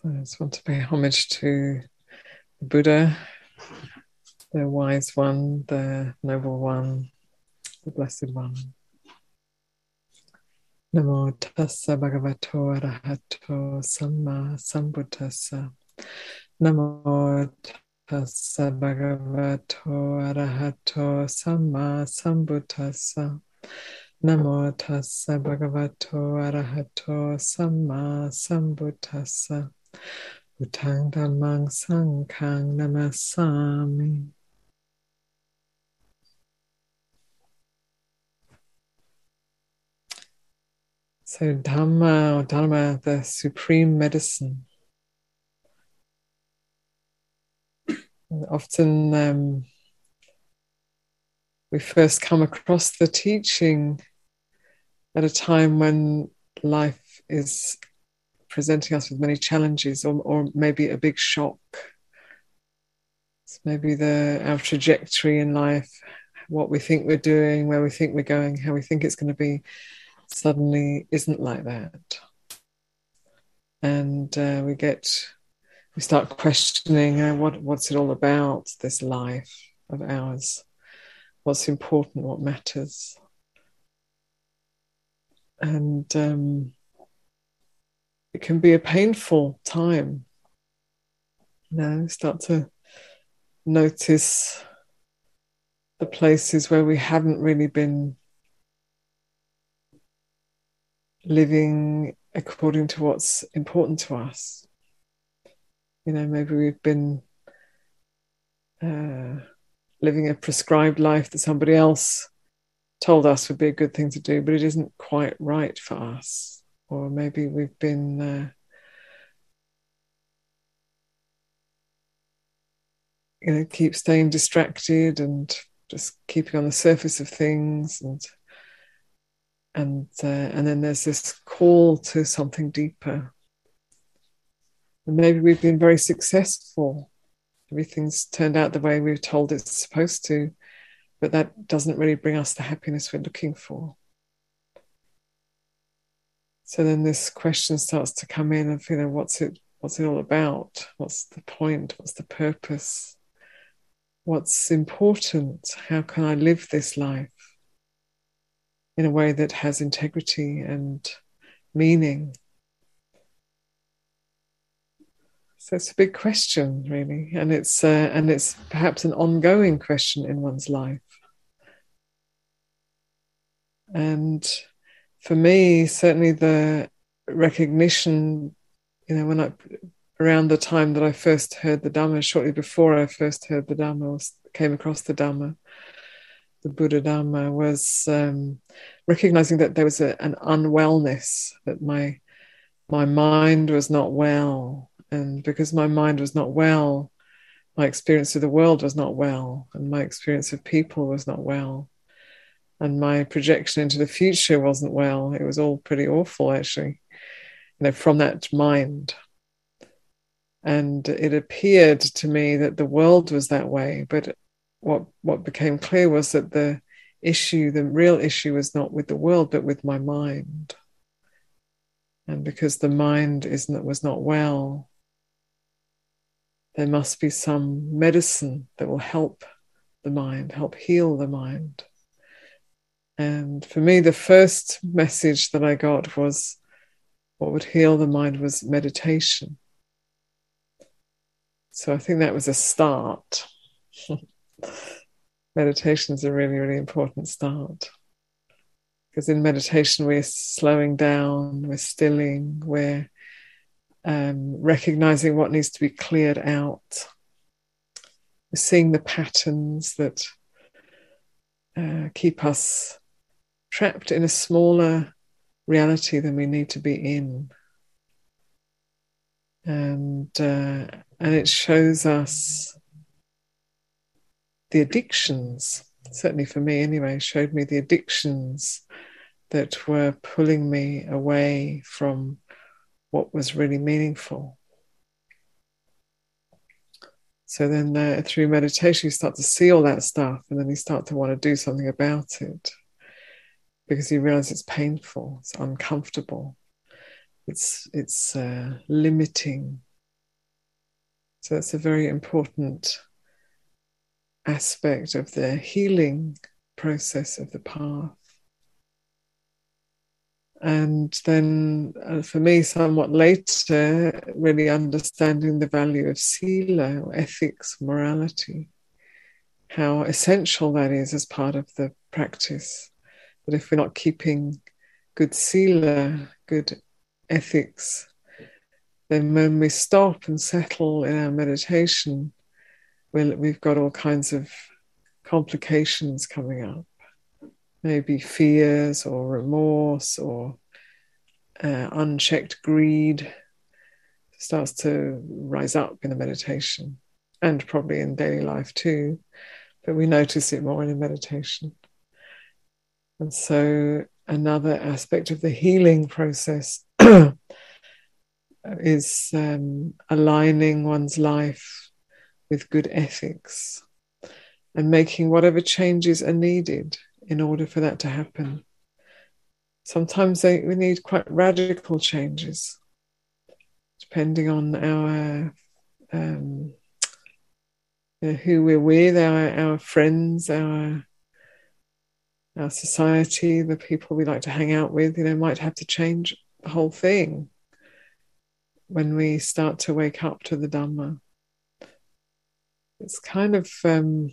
So I just want to pay homage to the Buddha, the wise one, the noble one, the blessed one. Namo tassa bhagavato arahato samma sambuddhassa. Namo tassa bhagavato arahato samma sambuddhassa. Namo tassa bhagavato arahato samma sambuddhassa. Buddhang dhammang sanghang namasami. So Dhamma or Dharma, the supreme medicine. Often um, we first come across the teaching at a time when life is presenting us with many challenges or, or maybe a big shock. Maybe the our trajectory in life, what we think we're doing, where we think we're going, how we think it's going to be suddenly isn't like that. And uh, we get, we start questioning uh, what, what's it all about, this life of ours? What's important, what matters? And um, it can be a painful time. You know, start to notice the places where we haven't really been living according to what's important to us. You know, maybe we've been uh, living a prescribed life that somebody else told us would be a good thing to do, but it isn't quite right for us. Or maybe we've been uh, you know keep staying distracted and just keeping on the surface of things and and uh, and then there's this call to something deeper. And maybe we've been very successful. Everything's turned out the way we are told it's supposed to but that doesn't really bring us the happiness we're looking for so then this question starts to come in of you know what's it what's it all about what's the point what's the purpose what's important how can i live this life in a way that has integrity and meaning. So it's a big question, really, and it's uh, and it's perhaps an ongoing question in one's life. And for me, certainly the recognition, you know, when I around the time that I first heard the Dhamma, shortly before I first heard the Dhamma, or came across the Dhamma, the Buddha Dhamma was um, recognizing that there was a, an unwellness, that my my mind was not well, and because my mind was not well, my experience of the world was not well, and my experience of people was not well, and my projection into the future wasn't well. It was all pretty awful, actually, you know, from that mind. And it appeared to me that the world was that way, but what what became clear was that the issue, the real issue, was not with the world, but with my mind. And because the mind is not, was not well, there must be some medicine that will help the mind, help heal the mind. And for me, the first message that I got was what would heal the mind was meditation. So I think that was a start. meditation is a really, really important start. Because in meditation, we're slowing down, we're stilling, we're um, recognizing what needs to be cleared out. We're seeing the patterns that uh, keep us trapped in a smaller reality than we need to be in. And, uh, and it shows us the addictions, certainly for me anyway, showed me the addictions that were pulling me away from what was really meaningful. So then, uh, through meditation, you start to see all that stuff, and then you start to want to do something about it because you realize it's painful, it's uncomfortable, it's it's uh, limiting, So that's a very important aspect of the healing process of the path. And then uh, for me, somewhat later, really understanding the value of sila, ethics, morality, how essential that is as part of the practice. That if we're not keeping good sila, good ethics, then when we stop and settle in our meditation, we we have got all kinds of complications coming up. Maybe fears or remorse or uh, unchecked greed starts to rise up in the meditation and probably in daily life too. But we notice it more in the meditation and so another aspect of the healing process is um, aligning one's life with good ethics and making whatever changes are needed in order for that to happen. Sometimes they, we need quite radical changes, depending on our um, you know, who we're with, our our friends, our our society, the people we like to hang out with. You know, might have to change the whole thing when we start to wake up to the Dhamma. It's kind of um,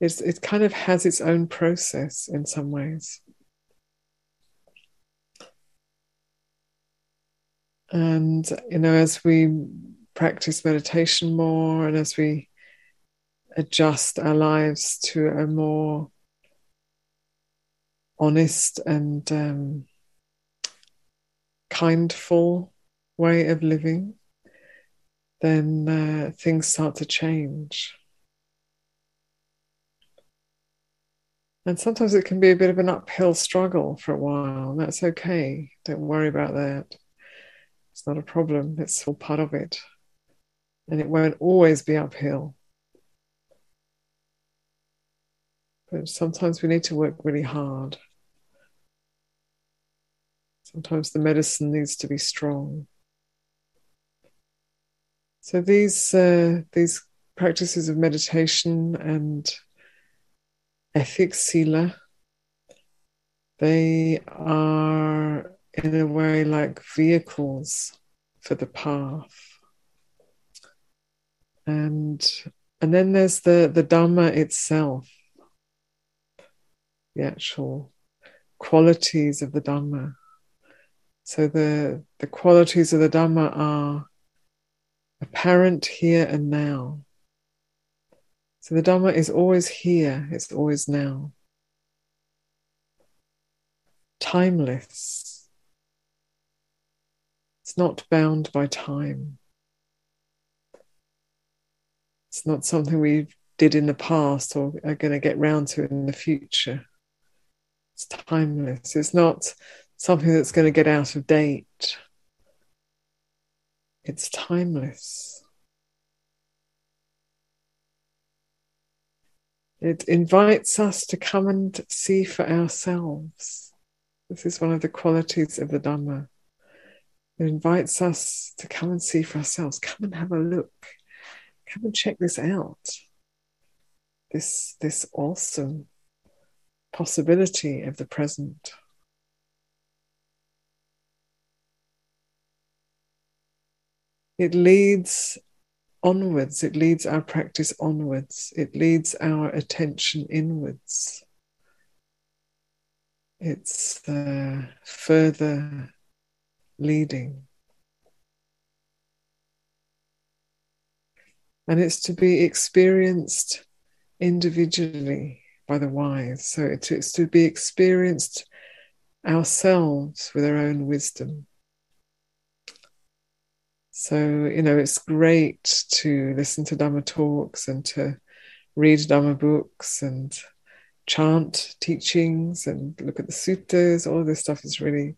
it's, it kind of has its own process in some ways. And, you know, as we practice meditation more and as we adjust our lives to a more honest and um, kindful way of living, then uh, things start to change. And sometimes it can be a bit of an uphill struggle for a while. That's okay. Don't worry about that. It's not a problem. It's all part of it. And it won't always be uphill. But sometimes we need to work really hard. Sometimes the medicine needs to be strong. So these uh, these practices of meditation and ethics, sila, they are in a way like vehicles for the path. And and then there's the, the Dhamma itself, the actual qualities of the Dhamma. So the, the qualities of the Dhamma are apparent here and now. So the Dhamma is always here, it's always now. Timeless. It's not bound by time. It's not something we did in the past or are going to get round to in the future. It's timeless. It's not something that's going to get out of date. It's timeless. It invites us to come and see for ourselves. This is one of the qualities of the Dhamma. It invites us to come and see for ourselves. Come and have a look. Come and check this out. This, this awesome possibility of the present. It leads onwards, it leads our practice onwards, it leads our attention inwards. It's the further leading. And it's to be experienced individually by the wise. So it's to be experienced ourselves with our own wisdom. So, you know, it's great to listen to Dhamma talks and to read Dhamma books and chant teachings and look at the suttas. All this stuff is really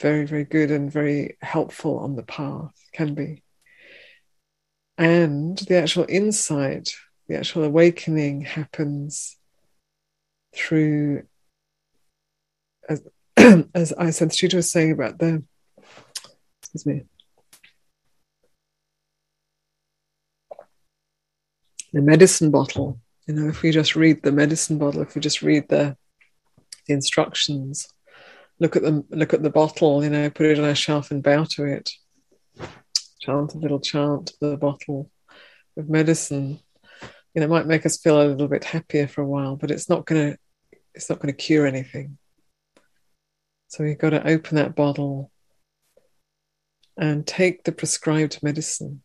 very, very good and very helpful on the path, can be. And the actual insight, the actual awakening happens through, as, as I said, Sutta was saying about the, excuse me, the medicine bottle. You know, if we just read the medicine bottle, if we just read the, the instructions, look at the look at the bottle, you know, put it on a shelf and bow to it. Chant a little chant to the bottle of medicine. You know, it might make us feel a little bit happier for a while, but it's not gonna it's not gonna cure anything. So we've got to open that bottle and take the prescribed medicine.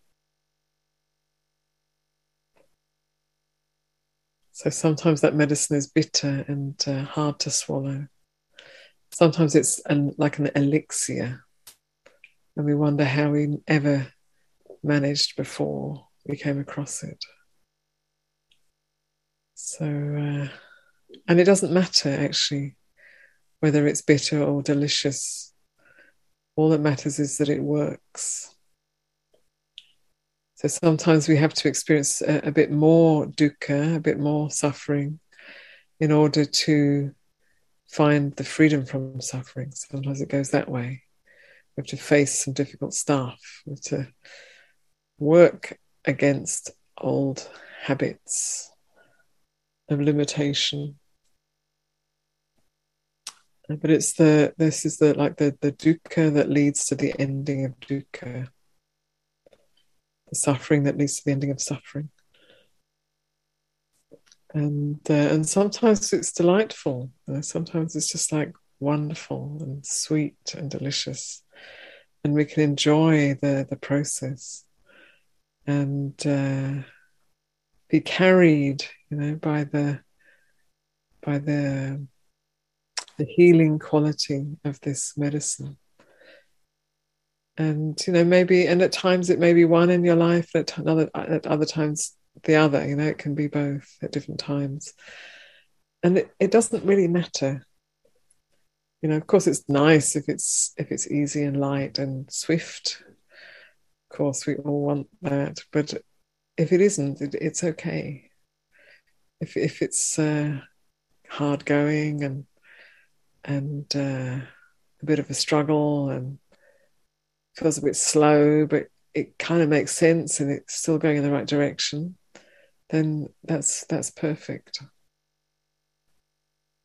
So sometimes that medicine is bitter and uh, hard to swallow. Sometimes it's an, like an elixir, and we wonder how we ever managed before we came across it. So, uh, and it doesn't matter actually whether it's bitter or delicious. All that matters is that it works. So sometimes we have to experience a, a bit more dukkha, a bit more suffering, in order to find the freedom from suffering. Sometimes it goes that way. We have to face some difficult stuff. We have to work against old habits of limitation. But it's the this is the like the the dukkha that leads to the ending of dukkha, the suffering that leads to the ending of suffering and uh, and sometimes it's delightful. Uh, sometimes it's just like wonderful and sweet and delicious, and we can enjoy the the process and uh, be carried, you know, by the by the the healing quality of this medicine. And you know, maybe, and at times it may be one in your life, at other at other times the other you know it can be both at different times. And it, it doesn't really matter. You know of course it's nice if it's if it's easy and light and swift. Of course we all want that but if it isn't it, it's okay if if it's uh, hard going and and uh, a bit of a struggle and feels a bit slow but it kind of makes sense and it's still going in the right direction then that's that's perfect.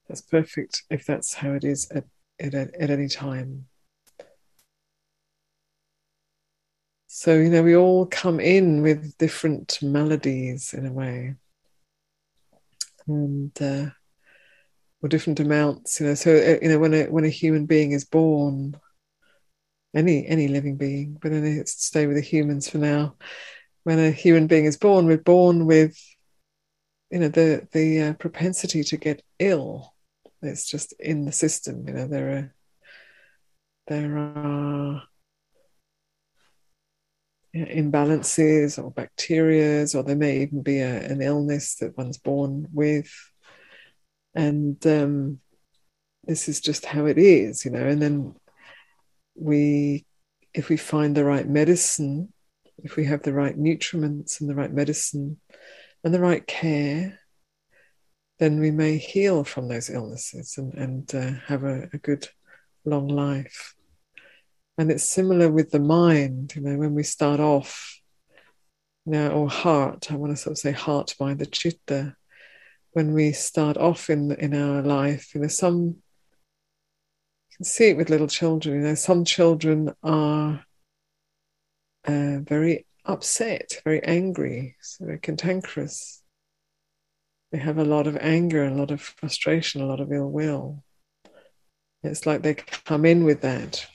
That's perfect if that's how it is at, at, at any time. So, you know, we all come in with different melodies in a way. And uh, or different amounts, you know. So, uh, you know, when a when a human being is born, any any living being, but then let's stay with the humans for now when a human being is born, we're born with, you know, the the uh, propensity to get ill. It's just in the system. You know, there are there are imbalances or bacterias, or there may even be a, an illness that one's born with, and um, this is just how it is. You know, and then we, if we find the right medicine if we have the right nutriments and the right medicine and the right care, then we may heal from those illnesses and, and uh, have a, a good long life. And it's similar with the mind, you know, when we start off, you know, or heart, I want to sort of say heart, mind, the chitta. When we start off in in our life, you know, some you can see it with little children, you know, some children are uh, very upset, very angry, so very cantankerous. They have a lot of anger, a lot of frustration, a lot of ill will. It's like they come in with that,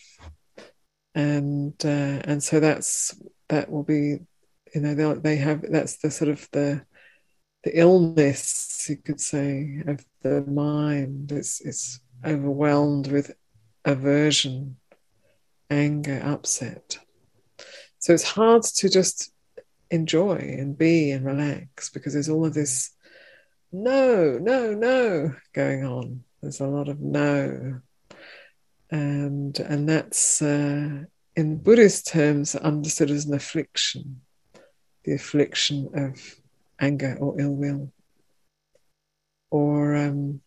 and uh, and so that's that will be, you know, they have that's the sort of the the illness you could say of the mind. It's it's overwhelmed with aversion, anger, upset. So it's hard to just enjoy and be and relax because there's all of this no, no, no going on. There's a lot of no. And and that's uh, in Buddhist terms understood as an affliction, the affliction of anger or ill will. Or um,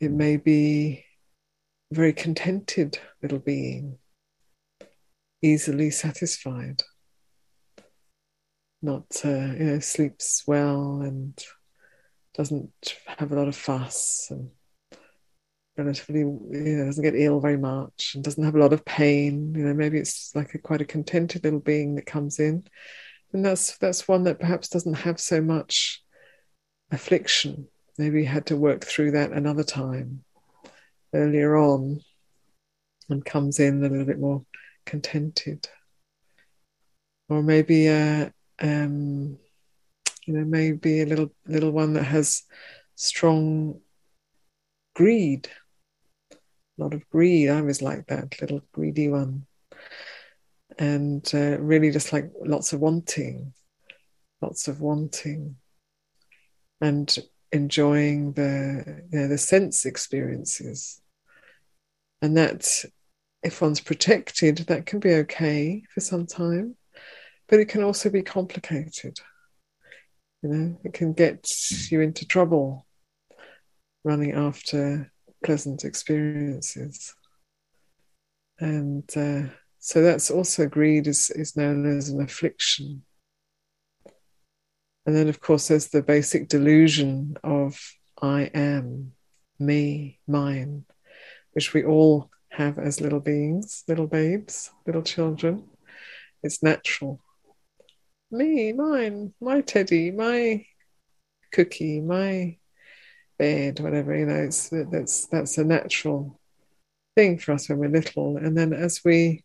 it may be very contented little being easily satisfied. not uh, you know sleeps well and doesn't have a lot of fuss and relatively you know doesn't get ill very much and doesn't have a lot of pain. You know maybe it's like a quite a contented little being that comes in. And that's that's one that perhaps doesn't have so much affliction. Maybe had to work through that another time earlier on and comes in a little bit more contented. Or maybe a um, you know maybe a little little one that has strong greed a lot of greed. I was like that little greedy one. And uh, really just like lots of wanting lots of wanting and enjoying the you know the sense experiences. And that if one's protected that can be okay for some time but it can also be complicated. You know it can get you into trouble running after pleasant experiences and uh, so that's also greed is, is known as an affliction and then, of course, there's the basic delusion of I am, me, mine, which we all have as little beings, little babes, little children. It's natural. Me, mine, my teddy, my cookie, my bed, whatever, you know, it's that's that's a natural thing for us when we're little. And then as we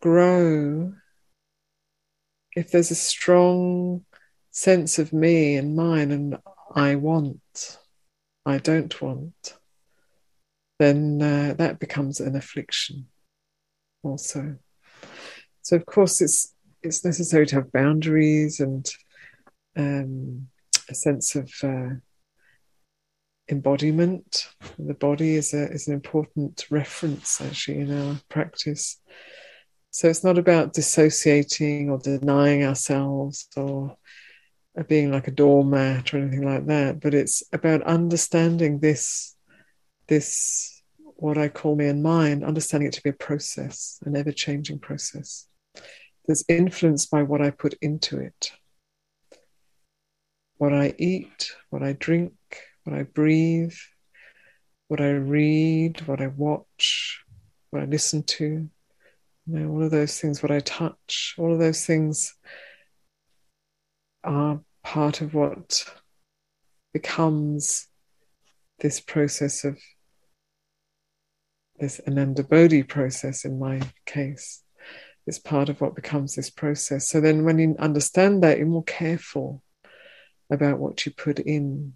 grow, if there's a strong sense of me and mine and I want, I don't want, then uh, that becomes an affliction also. So of course it's it's necessary to have boundaries and um, a sense of uh, embodiment. The body is a is an important reference actually in our practice. So it's not about dissociating or denying ourselves or uh, being like a doormat or anything like that, but it's about understanding this, this what I call me and mine, understanding it to be a process, an ever changing process that's influenced by what I put into it. What I eat, what I drink, what I breathe, what I read, what I watch, what I listen to, you know, all of those things, what I touch, all of those things are part of what becomes this process of this Anandabodhi process in my case is part of what becomes this process. So then when you understand that, you're more careful about what you put in.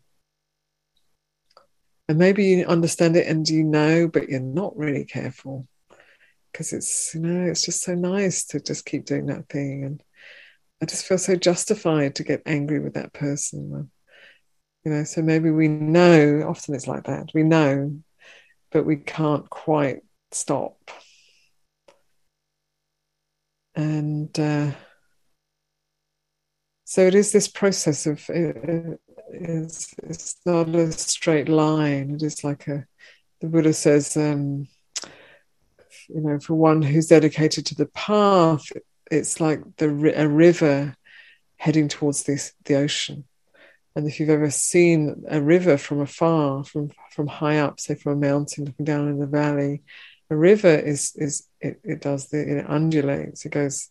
And maybe you understand it and you know, but you're not really careful because it's, you know, it's just so nice to just keep doing that thing. And I just feel so justified to get angry with that person. You know, so maybe we know, often it's like that, we know, but we can't quite stop. And uh, so it is this process of it, it's, it's not a straight line. It is like a, the Buddha says, um, you know, for one who's dedicated to the path, it's like the a river heading towards this, the ocean. And if you've ever seen a river from afar, from from high up, say from a mountain looking down in the valley, a river is is it, it does the it undulates. It goes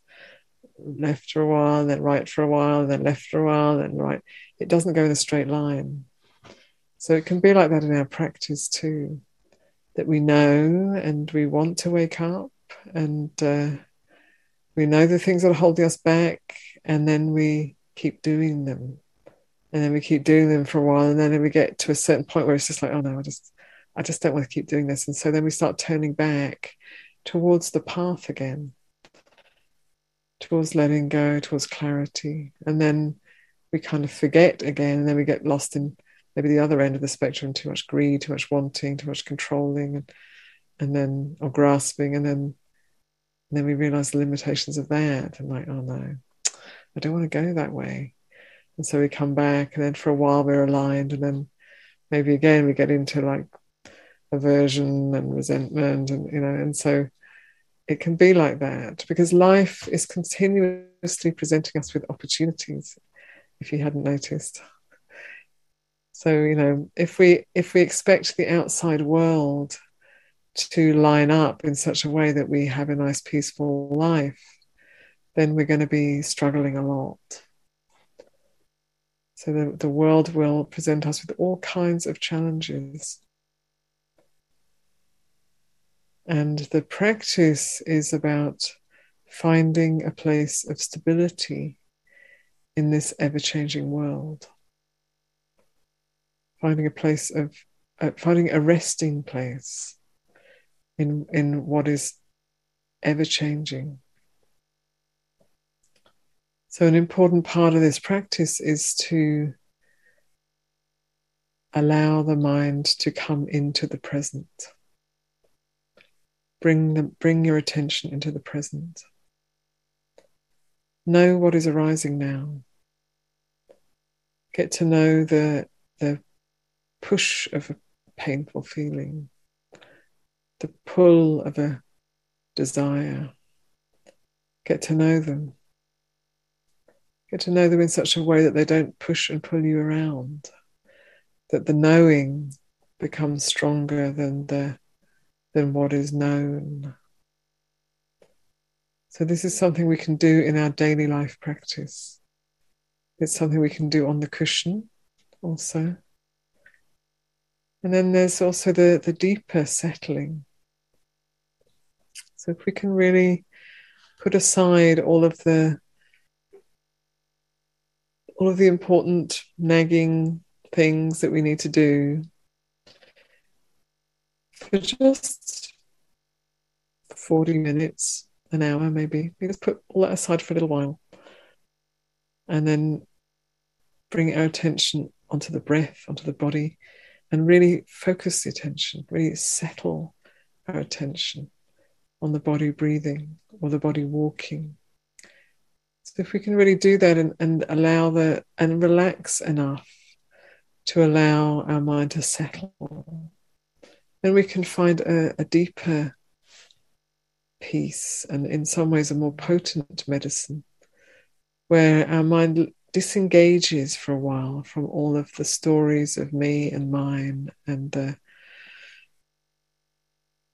left for a while, then right for a while, then left for a while, then right. It doesn't go in a straight line. So it can be like that in our practice too, that we know and we want to wake up and uh, we know the things that are holding us back, and then we keep doing them. And then we keep doing them for a while, and then we get to a certain point where it's just like, oh no, I just, I just don't want to keep doing this. And so then we start turning back towards the path again, towards letting go, towards clarity. And then we kind of forget again, and then we get lost in maybe the other end of the spectrum too much greed, too much wanting, too much controlling, and, and then, or grasping. And then and then we realize the limitations of that and like, oh no, I don't want to go that way. And so we come back, and then for a while we're aligned, and then maybe again we get into like aversion and resentment, and you know, and so it can be like that because life is continuously presenting us with opportunities if you hadn't noticed. So you know if we if we expect the outside world to line up in such a way that we have a nice peaceful life then we're going to be struggling a lot. So the, the world will present us with all kinds of challenges and the practice is about finding a place of stability in this ever changing world. Finding a place of, uh, finding a resting place in, in what is ever changing. So, an important part of this practice is to allow the mind to come into the present. Bring, the, bring your attention into the present. Know what is arising now. Get to know the, the push of a painful feeling, the pull of a desire. Get to know them. Get to know them in such a way that they don't push and pull you around, that the knowing becomes stronger than the than what is known. So, this is something we can do in our daily life practice. It's something we can do on the cushion also. And then there's also the, the deeper settling. So, if we can really put aside all of the all of the important nagging things that we need to do for just 40 minutes, an hour maybe. Just put all that aside for a little while. And then bring our attention onto the breath, onto the body, and really focus the attention, really settle our attention on the body breathing or the body walking. So if we can really do that and, and allow the and relax enough to allow our mind to settle then we can find a, a deeper peace and, in some ways, a more potent medicine where our mind disengages for a while from all of the stories of me and mine and the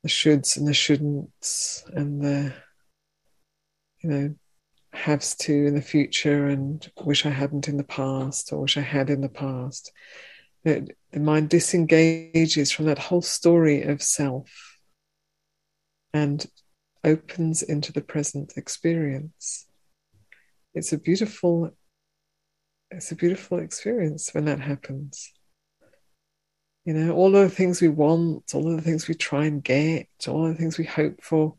the shoulds and the shouldn'ts and the you know haves to in the future and wish I hadn't in the past or wish I had in the past. That the mind disengages from that whole story of self and opens into the present experience. It's a beautiful it's a beautiful experience when that happens. You know, all of the things we want, all of the things we try and get, all of the things we hope for,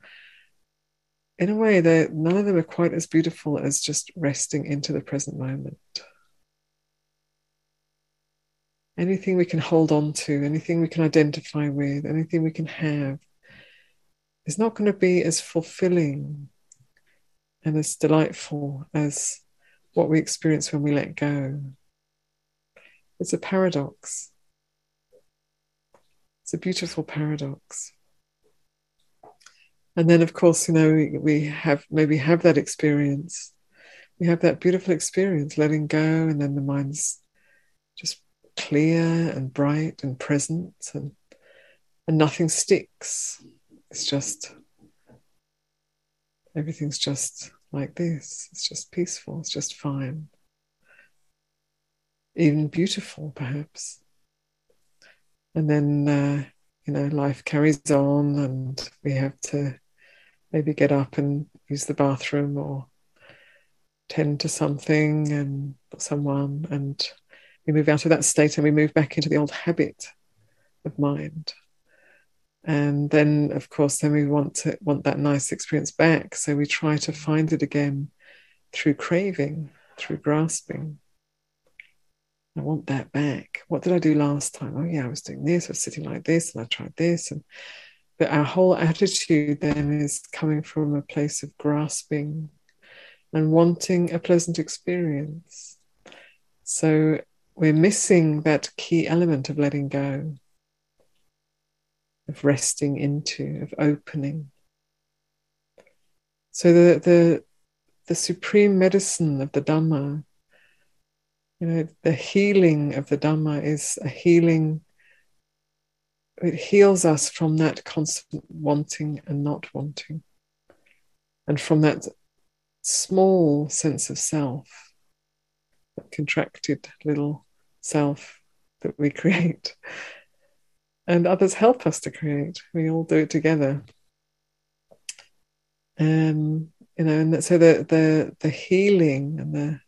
in a way, none of them are quite as beautiful as just resting into the present moment anything we can hold on to, anything we can identify with, anything we can have, is not going to be as fulfilling and as delightful as what we experience when we let go. It's a paradox. It's a beautiful paradox. And then, of course, you know, we, we have maybe have that experience. We have that beautiful experience, letting go, and then the mind's just clear and bright and present and and nothing sticks. It's just everything's just like this. It's just peaceful. It's just fine. Even beautiful perhaps. And then uh, you know life carries on and we have to maybe get up and use the bathroom or tend to something and someone and we move out of that state and we move back into the old habit of mind. And then of course then we want to want that nice experience back. So we try to find it again through craving through grasping. I want that back. What did i do last time? Oh yeah i was doing this i was sitting like this and i tried this and but our whole attitude then is coming from a place of grasping and wanting a pleasant experience. So we're missing that key element of letting go, of resting into, of opening. So the the the supreme medicine of the Dhamma, you know, the healing of the Dhamma is a healing. It heals us from that constant wanting and not wanting, and from that small sense of self, that contracted little self that we create. And others help us to create. We all do it together. Um, you know, and so the the the healing and the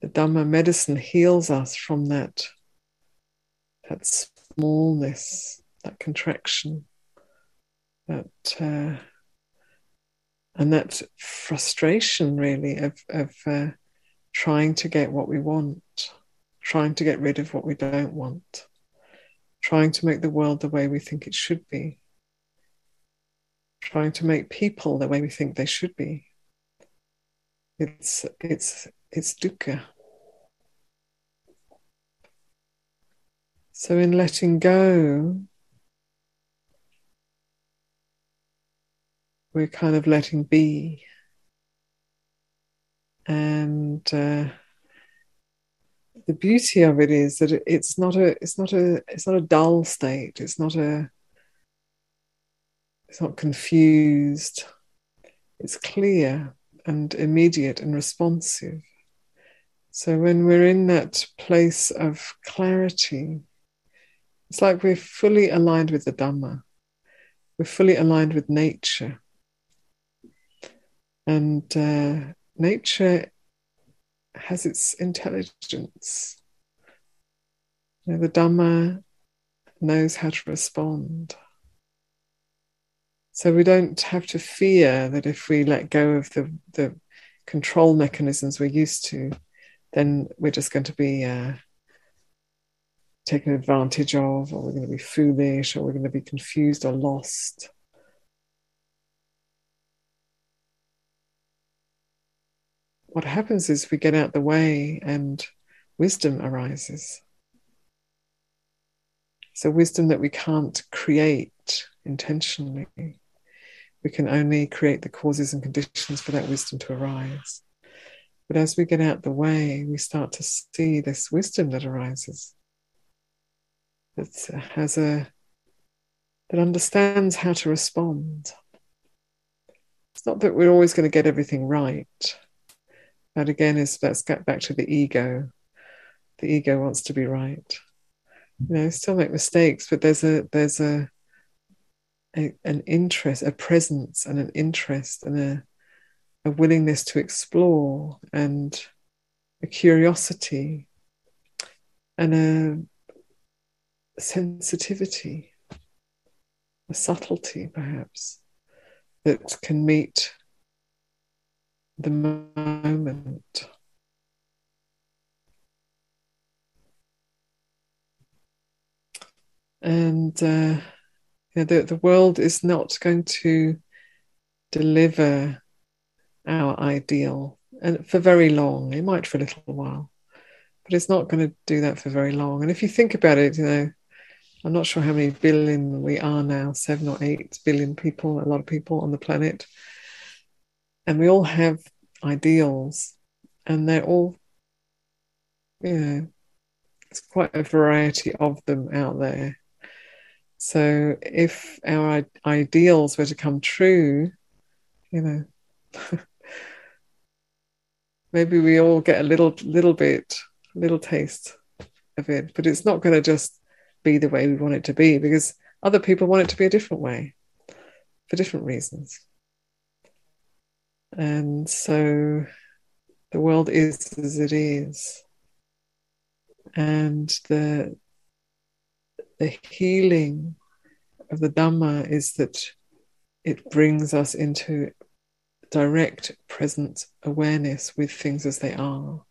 the Dhamma medicine heals us from that that smallness, that contraction, that uh, and that frustration really of of uh, trying to get what we want, trying to get rid of what we don't want, trying to make the world the way we think it should be trying to make people the way we think they should be. It's it's it's dukkha. So in letting go, we're kind of letting be, and uh, the beauty of it is that it's not a it's not a it's not a dull state. It's not a it's not confused. It's clear and immediate and responsive. So when we're in that place of clarity, it's like we're fully aligned with the Dhamma. We're fully aligned with nature. And uh, nature has its intelligence. You know, the Dhamma knows how to respond. So we don't have to fear that if we let go of the, the control mechanisms we're used to, then we're just going to be uh, taken advantage of, or we're going to be foolish, or we're going to be confused or lost. What happens is we get out the way and wisdom arises. So, wisdom that we can't create intentionally we can only create the causes and conditions for that wisdom to arise. But as we get out the way, we start to see this wisdom that arises that has a that understands how to respond. It's not that we're always going to get everything right. That again is let's get back to the ego. The ego wants to be right. You know, still make mistakes, but there's a there's a a, an interest, a presence, and an interest, and a, a willingness to explore, and a curiosity, and a sensitivity, a subtlety, perhaps, that can meet the moment. And uh, you know, the, the world is not going to deliver our ideal and for very long. It might for a little while, but it's not going to do that for very long. And if you think about it, you know, I'm not sure how many billion we are now, seven or eight billion people, a lot of people on the planet. And we all have ideals, and they're all, you know, it's quite a variety of them out there. So if our ideals were to come true, you know, maybe we all get a little little bit, little taste of it, but it's not going to just be the way we want it to be because other people want it to be a different way for different reasons. And so the world is as it is. And the the healing of the Dhamma is that it brings us into direct present awareness with things as they are.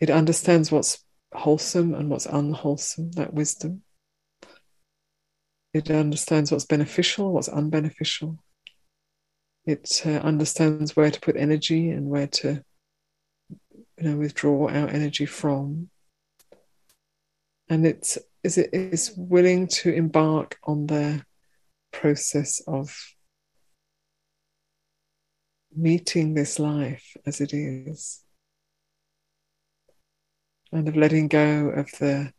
It understands what's wholesome and what's unwholesome, that wisdom. It understands what's beneficial, what's unbeneficial. It uh, understands where to put energy and where to you know, withdraw our energy from. And it's is it is willing to embark on the process of meeting this life as it is. And of letting go of the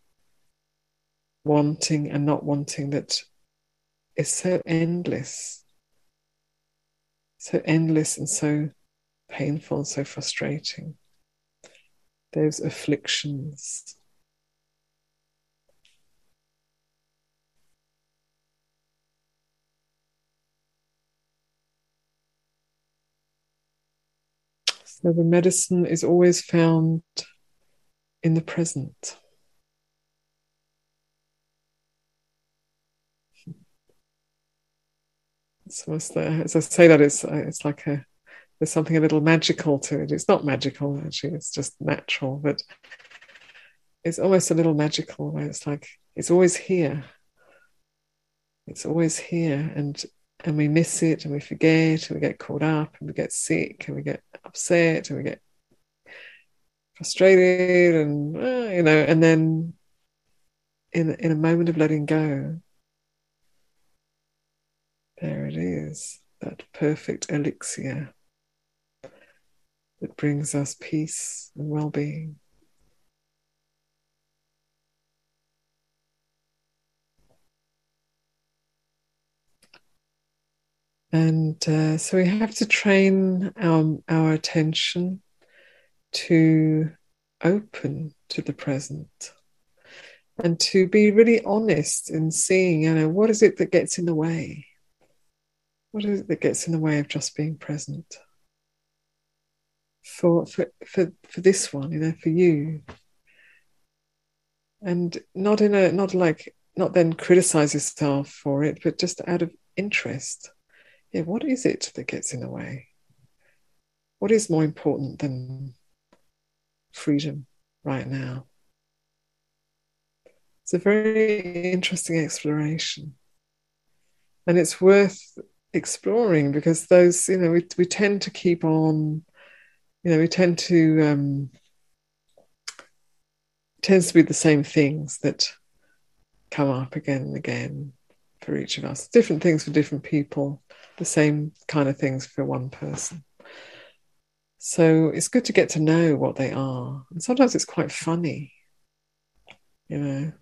wanting and not wanting that is so endless, so endless and so painful and so frustrating. Those afflictions. So the medicine is always found in the present. So as, as I say that, it's it's like a there's something a little magical to it. It's not magical actually; it's just natural, but it's almost a little magical where it's like it's always here. It's always here, and and we miss it, and we forget, and we get caught up, and we get sick, and we get upset, and we get frustrated and uh, you know and then in in a moment of letting go there it is that perfect elixir that brings us peace and well-being and uh, so we have to train our our attention to open to the present and to be really honest in seeing, you know, what is it that gets in the way? What is it that gets in the way of just being present? For for for for this one, you know, for you. And not in a not like not then criticize yourself for it, but just out of interest. Yeah, what is it that gets in the way? What is more important than freedom right now. It's a very interesting exploration. And it's worth exploring because those, you know, we, we tend to keep on, you know, we tend to, um, tends to be the same things that come up again and again for each of us. Different things for different people, the same kind of things for one person. So it's good to get to know what they are. And sometimes it's quite funny, you know.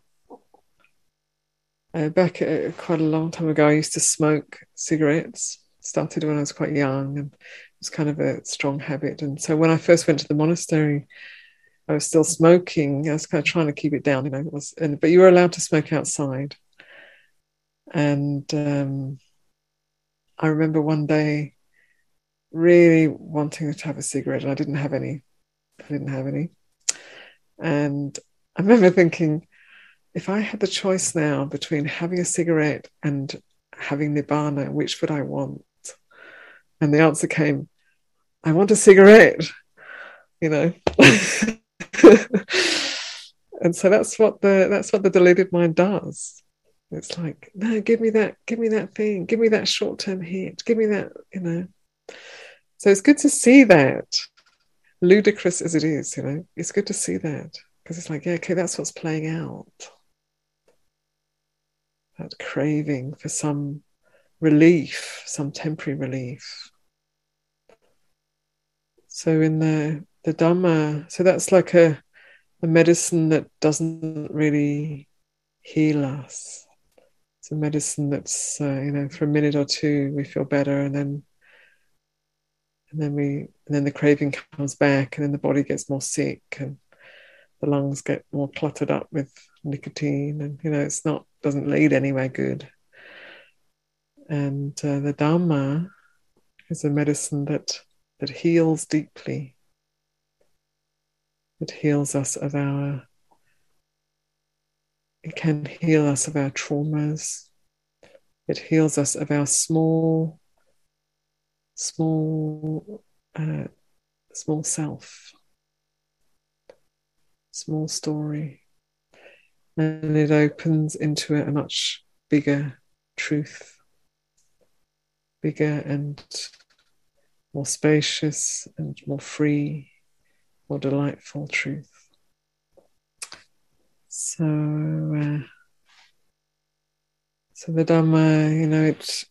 Uh, back uh, quite a long time ago, I used to smoke cigarettes. Started when I was quite young, and it was kind of a strong habit. And so when I first went to the monastery, I was still smoking. I was kind of trying to keep it down, you know. Was, and, but you were allowed to smoke outside. And um, I remember one day really wanting to have a cigarette, and I didn't have any. I didn't have any. And I remember thinking, if I had the choice now between having a cigarette and having nibbana, which would I want? And the answer came, I want a cigarette, you know. and so that's what the that's what the deluded mind does. It's like, no, give me that, give me that thing, give me that short-term hit, give me that, you know. So it's good to see that, ludicrous as it is, you know, it's good to see that because it's like, yeah, okay, that's what's playing out. That craving for some relief, some temporary relief. So in the the Dhamma, so that's like a a medicine that doesn't really heal us. It's a medicine that's uh, you know for a minute or two we feel better, and then and then we and then the craving comes back and then the body gets more sick and the lungs get more cluttered up with nicotine and you know it's not doesn't lead anywhere good. And uh, the Dharma is a medicine that that heals deeply. It heals us of our it can heal us of our traumas. It heals us of our small small, uh, small self, small story, and it opens into a much bigger truth, bigger and more spacious and more free, more delightful truth. So, uh, so the Dhamma, you know, it.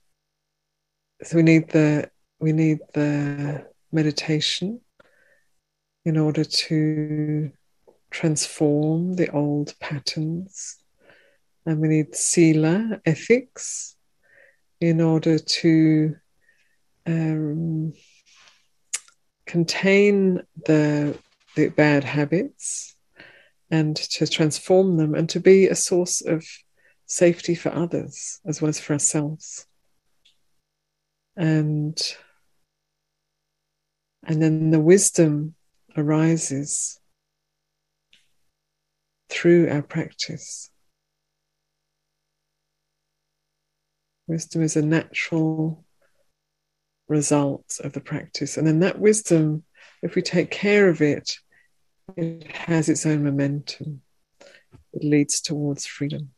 So we need the we need the meditation in order to transform the old patterns. And we need sila, ethics, in order to um, contain the, the bad habits and to transform them and to be a source of safety for others as well as for ourselves. And and then the wisdom arises through our practice. Wisdom is a natural result of the practice. And then that wisdom, if we take care of it, it has its own momentum. It leads towards freedom.